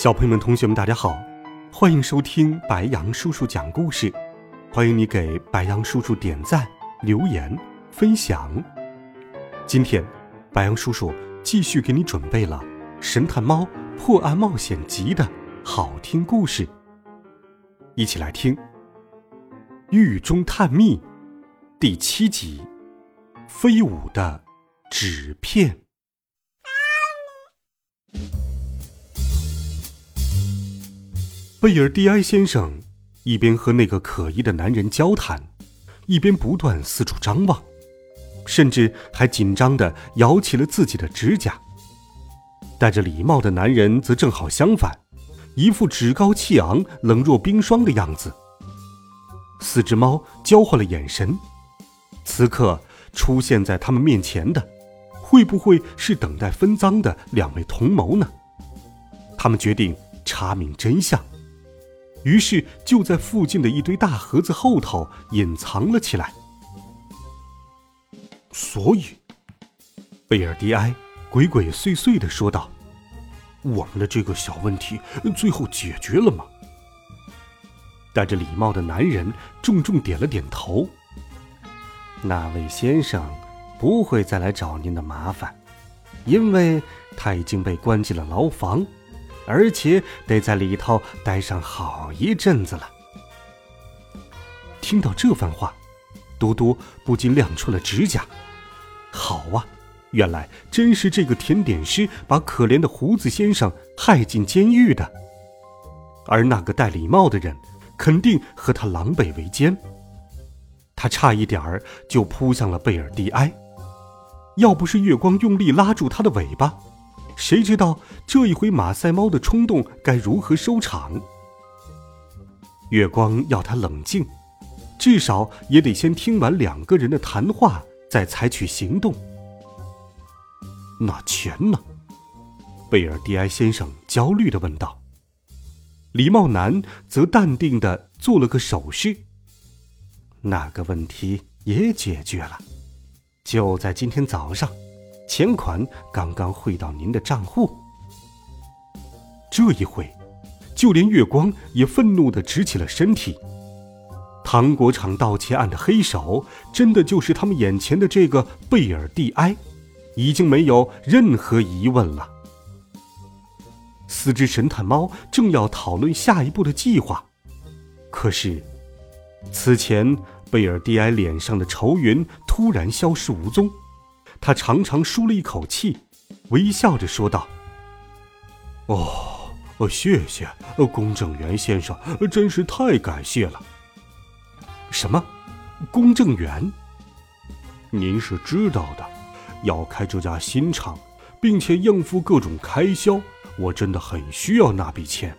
小朋友们、同学们，大家好，欢迎收听白羊叔叔讲故事。欢迎你给白羊叔叔点赞、留言、分享。今天，白羊叔叔继续给你准备了《神探猫破案冒险集》的好听故事，一起来听《狱中探秘》第七集《飞舞的纸片》。贝尔蒂埃先生一边和那个可疑的男人交谈，一边不断四处张望，甚至还紧张地咬起了自己的指甲。戴着礼帽的男人则正好相反，一副趾高气昂、冷若冰霜的样子。四只猫交换了眼神，此刻出现在他们面前的，会不会是等待分赃的两位同谋呢？他们决定查明真相。于是就在附近的一堆大盒子后头隐藏了起来。所以，贝尔迪埃鬼鬼祟祟的说道：“我们的这个小问题最后解决了吗？”戴着礼帽的男人重重点了点头。那位先生不会再来找您的麻烦，因为他已经被关进了牢房。而且得在里头待上好一阵子了。听到这番话，嘟嘟不禁亮出了指甲。好啊，原来真是这个甜点师把可怜的胡子先生害进监狱的，而那个戴礼帽的人肯定和他狼狈为奸。他差一点儿就扑向了贝尔蒂埃，要不是月光用力拉住他的尾巴。谁知道这一回马赛猫的冲动该如何收场？月光要他冷静，至少也得先听完两个人的谈话，再采取行动。那钱呢？贝尔迪埃先生焦虑的问道。礼帽男则淡定的做了个手势。那个问题也解决了，就在今天早上。钱款刚刚汇到您的账户。这一回，就连月光也愤怒的直起了身体。糖果厂盗窃案的黑手，真的就是他们眼前的这个贝尔蒂埃，已经没有任何疑问了。四只神探猫正要讨论下一步的计划，可是，此前贝尔蒂埃脸上的愁云突然消失无踪。他长长舒了一口气，微笑着说道：“哦，哦，谢谢，呃公证员先生，真是太感谢了。什么，公证员？您是知道的，要开这家新厂，并且应付各种开销，我真的很需要那笔钱。”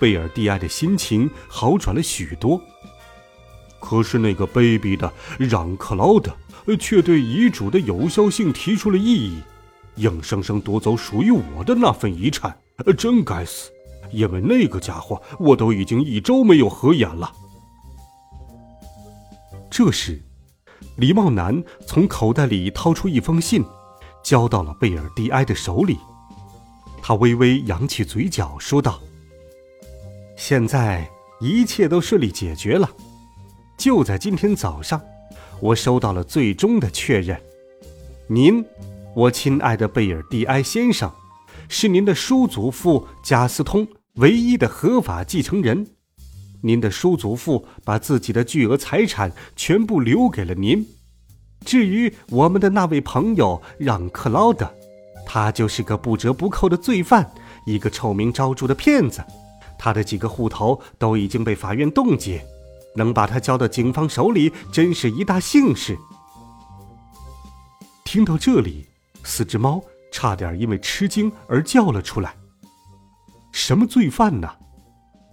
贝尔蒂埃的心情好转了许多。可是那个卑鄙的让克劳德。却对遗嘱的有效性提出了异议，硬生生夺走属于我的那份遗产，真该死！因为那个家伙，我都已经一周没有合眼了。这时，礼帽男从口袋里掏出一封信，交到了贝尔蒂埃的手里。他微微扬起嘴角，说道：“现在一切都顺利解决了，就在今天早上。”我收到了最终的确认，您，我亲爱的贝尔蒂埃先生，是您的叔祖父贾斯通唯一的合法继承人。您的叔祖父把自己的巨额财产全部留给了您。至于我们的那位朋友让克劳德，他就是个不折不扣的罪犯，一个臭名昭著的骗子。他的几个户头都已经被法院冻结。能把他交到警方手里，真是一大幸事。听到这里，四只猫差点因为吃惊而叫了出来。什么罪犯呢？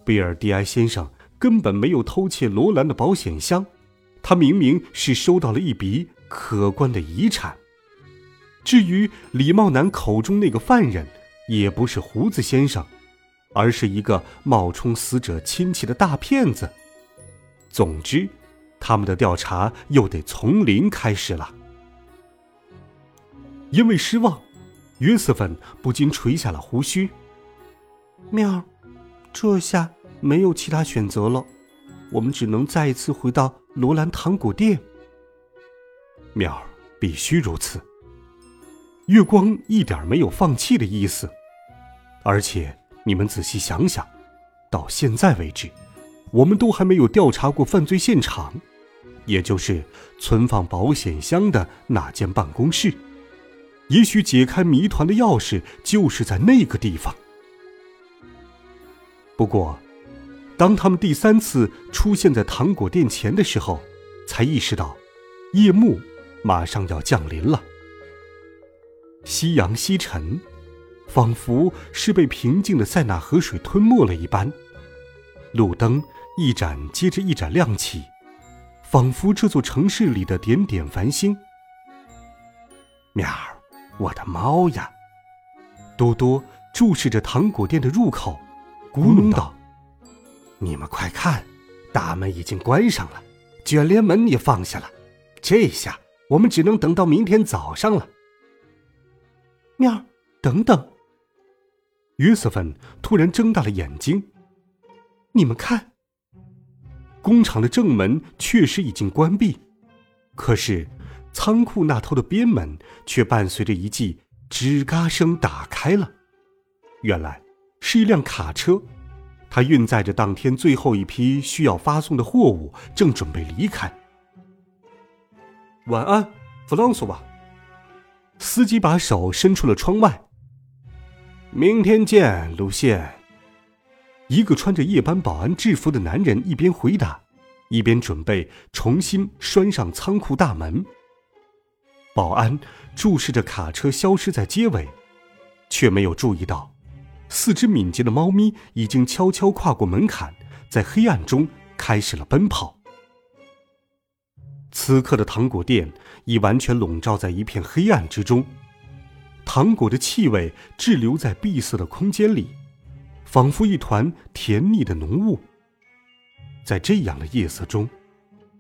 贝尔蒂埃先生根本没有偷窃罗兰的保险箱，他明明是收到了一笔可观的遗产。至于李茂南口中那个犯人，也不是胡子先生，而是一个冒充死者亲戚的大骗子。总之，他们的调查又得从零开始了。因为失望，约瑟芬不禁垂下了胡须。妙儿，这下没有其他选择了，我们只能再一次回到罗兰糖果店。喵，必须如此。月光一点没有放弃的意思，而且你们仔细想想，到现在为止，我们都还没有调查过犯罪现场，也就是存放保险箱的那间办公室。也许解开谜团的钥匙就是在那个地方。不过，当他们第三次出现在糖果店前的时候，才意识到，夜幕马上要降临了。夕阳西沉，仿佛是被平静的塞纳河水吞没了一般。路灯一盏接着一盏亮起，仿佛这座城市里的点点繁星。喵儿，我的猫呀！多多注视着糖果店的入口，咕哝道：“你们快看，大门已经关上了，卷帘门也放下了。这下我们只能等到明天早上了。”喵，等等！约瑟芬突然睁大了眼睛。你们看，工厂的正门确实已经关闭，可是仓库那头的边门却伴随着一记吱嘎声打开了。原来是一辆卡车，它运载着当天最后一批需要发送的货物，正准备离开。晚安，弗朗索瓦。司机把手伸出了窗外。明天见，卢线。一个穿着夜班保安制服的男人一边回答，一边准备重新拴上仓库大门。保安注视着卡车消失在街尾，却没有注意到，四只敏捷的猫咪已经悄悄跨过门槛，在黑暗中开始了奔跑。此刻的糖果店已完全笼罩在一片黑暗之中，糖果的气味滞留在闭塞的空间里，仿佛一团甜腻的浓雾。在这样的夜色中，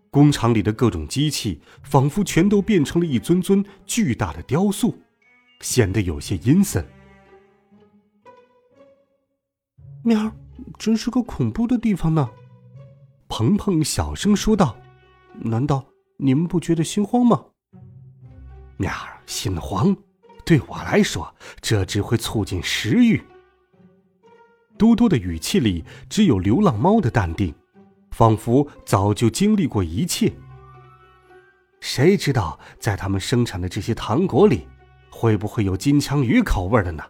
工厂里的各种机器仿佛全都变成了一尊尊巨大的雕塑，显得有些阴森。喵，真是个恐怖的地方呢。鹏鹏小声说道：“难道？”你们不觉得心慌吗？喵儿，心慌，对我来说，这只会促进食欲。多多的语气里只有流浪猫的淡定，仿佛早就经历过一切。谁知道在他们生产的这些糖果里，会不会有金枪鱼口味的呢？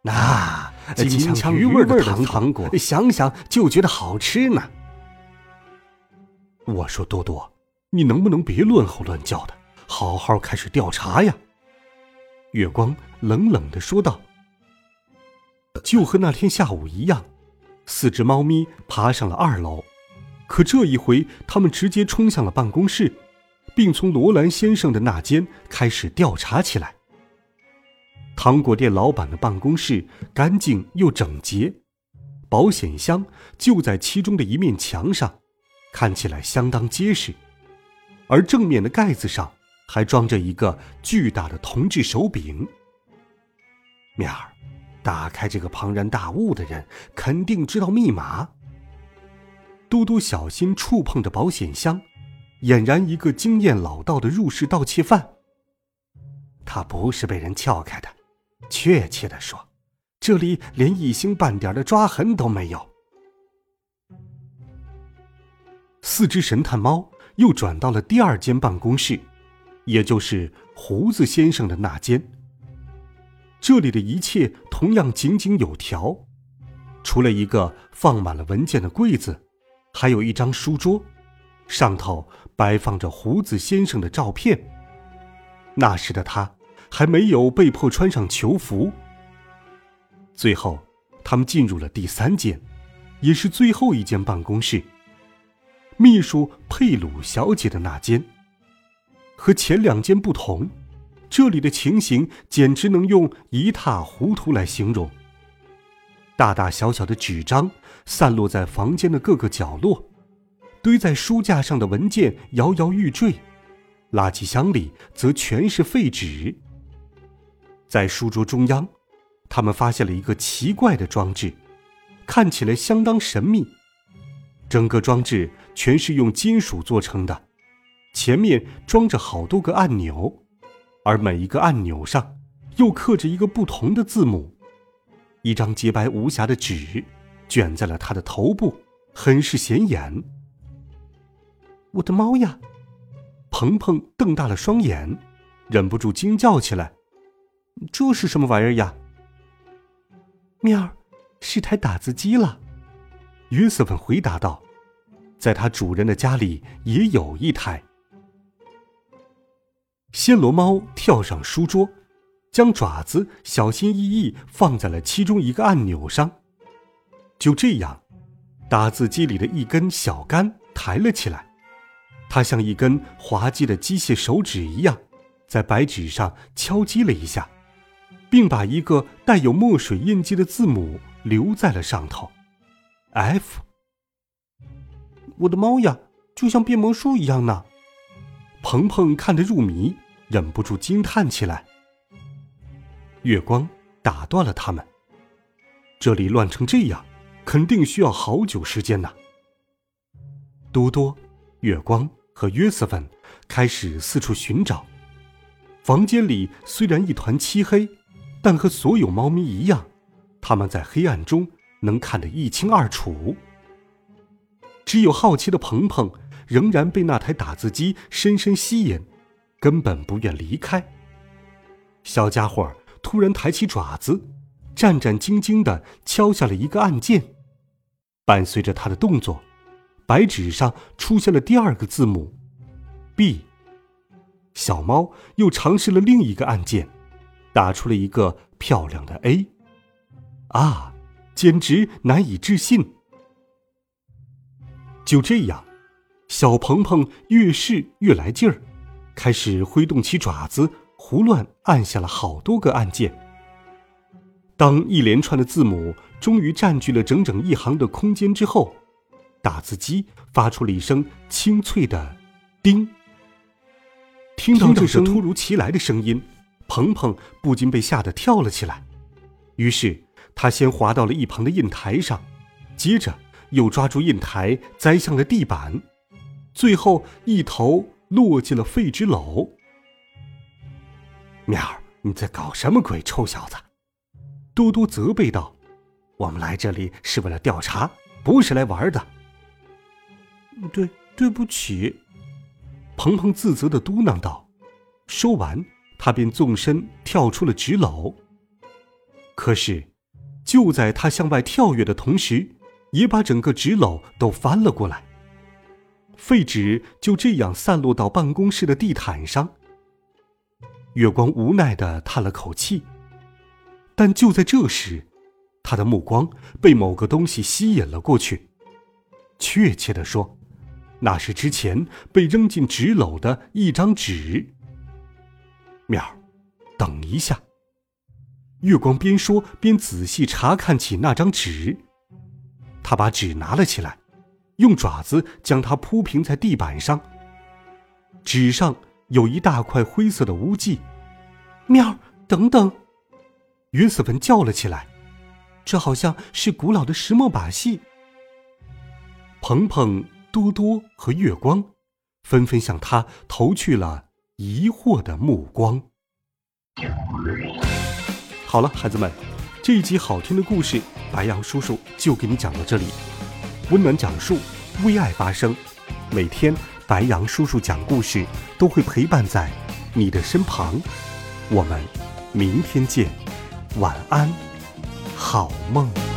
那金枪鱼味的糖糖果，想想就觉得好吃呢。我说多多。你能不能别乱吼乱叫的，好好开始调查呀？月光冷冷的说道。就和那天下午一样，四只猫咪爬上了二楼，可这一回，他们直接冲向了办公室，并从罗兰先生的那间开始调查起来。糖果店老板的办公室干净又整洁，保险箱就在其中的一面墙上，看起来相当结实。而正面的盖子上还装着一个巨大的铜制手柄。面儿，打开这个庞然大物的人肯定知道密码。嘟嘟小心触碰着保险箱，俨然一个经验老道的入室盗窃犯。他不是被人撬开的，确切的说，这里连一星半点的抓痕都没有。四只神探猫。又转到了第二间办公室，也就是胡子先生的那间。这里的一切同样井井有条，除了一个放满了文件的柜子，还有一张书桌，上头摆放着胡子先生的照片。那时的他还没有被迫穿上囚服。最后，他。们进入了第三间，也是最后一间办公室。秘书佩鲁小姐的那间。和前两间不同，这里的情形简直能用一塌糊涂来形容。大大小小的纸张散落在房间的各个角落，堆在书架上的文件摇摇欲坠，垃圾箱里则全是废纸。在书桌中央，他们发现了一个奇怪的装置，看起来相当神秘。整个装置全是用金属做成的。前面装着好多个按钮，而每一个按钮上又刻着一个不同的字母。一张洁白无瑕的纸卷在了他的头部，很是显眼。我的猫呀！鹏鹏瞪大了双眼，忍不住惊叫起来：“这是什么玩意儿呀？”喵，是台打字机了。约瑟芬回答道：“在他主人的家里也有一台。”暹罗猫跳上书桌，将爪子小心翼翼放在了其中一个按钮上。就这样，打字机里的一根小杆抬了起来，它像一根滑稽的机械手指一样，在白纸上敲击了一下，并把一个带有墨水印记的字母留在了上头：F。我的猫呀，就像变魔术一样呢！鹏鹏看得入迷，忍不住惊叹起来。月光打断了他们。这里乱成这样，肯定需要好久时间呢。多多、月光和约瑟芬开始四处寻找。房间里虽然一团漆黑，但和所有猫咪一样，他们在黑暗中能看得一清二楚。只有好奇的鹏鹏。仍然被那台打字机深深吸引，根本不愿离开。小家伙突然抬起爪子，战战兢兢地敲下了一个按键。伴随着他的动作，白纸上出现了第二个字母 “B”。小猫又尝试了另一个按键，打出了一个漂亮的 “A”。啊，简直难以置信！就这样。小鹏鹏越试越来劲儿，开始挥动起爪子，胡乱按下了好多个按键。当一连串的字母终于占据了整整一行的空间之后，打字机发出了一声清脆的“叮”。听到这声突如其来的声音，鹏鹏不禁被吓得跳了起来。于是他先滑到了一旁的印台上，接着又抓住印台栽向了地板。最后一头落进了废纸篓。喵儿，你在搞什么鬼，臭小子！多多责备道：“我们来这里是为了调查，不是来玩的。”对，对不起。鹏鹏自责的嘟囔道。说完，他便纵身跳出了纸篓。可是，就在他向外跳跃的同时，也把整个纸篓都翻了过来。废纸就这样散落到办公室的地毯上。月光无奈的叹了口气，但就在这时，他的目光被某个东西吸引了过去。确切的说，那是之前被扔进纸篓的一张纸。喵，等一下！月光边说边仔细查看起那张纸，他把纸拿了起来。用爪子将它铺平在地板上。纸上有一大块灰色的污迹。喵，等等！约瑟芬叫了起来：“这好像是古老的石墨把戏。”鹏鹏、多多和月光纷纷向他投去了疑惑的目光。好了，孩子们，这一集好听的故事，白羊叔叔就给你讲到这里。温暖讲述，为爱发声。每天，白羊叔叔讲故事都会陪伴在你的身旁。我们明天见，晚安，好梦。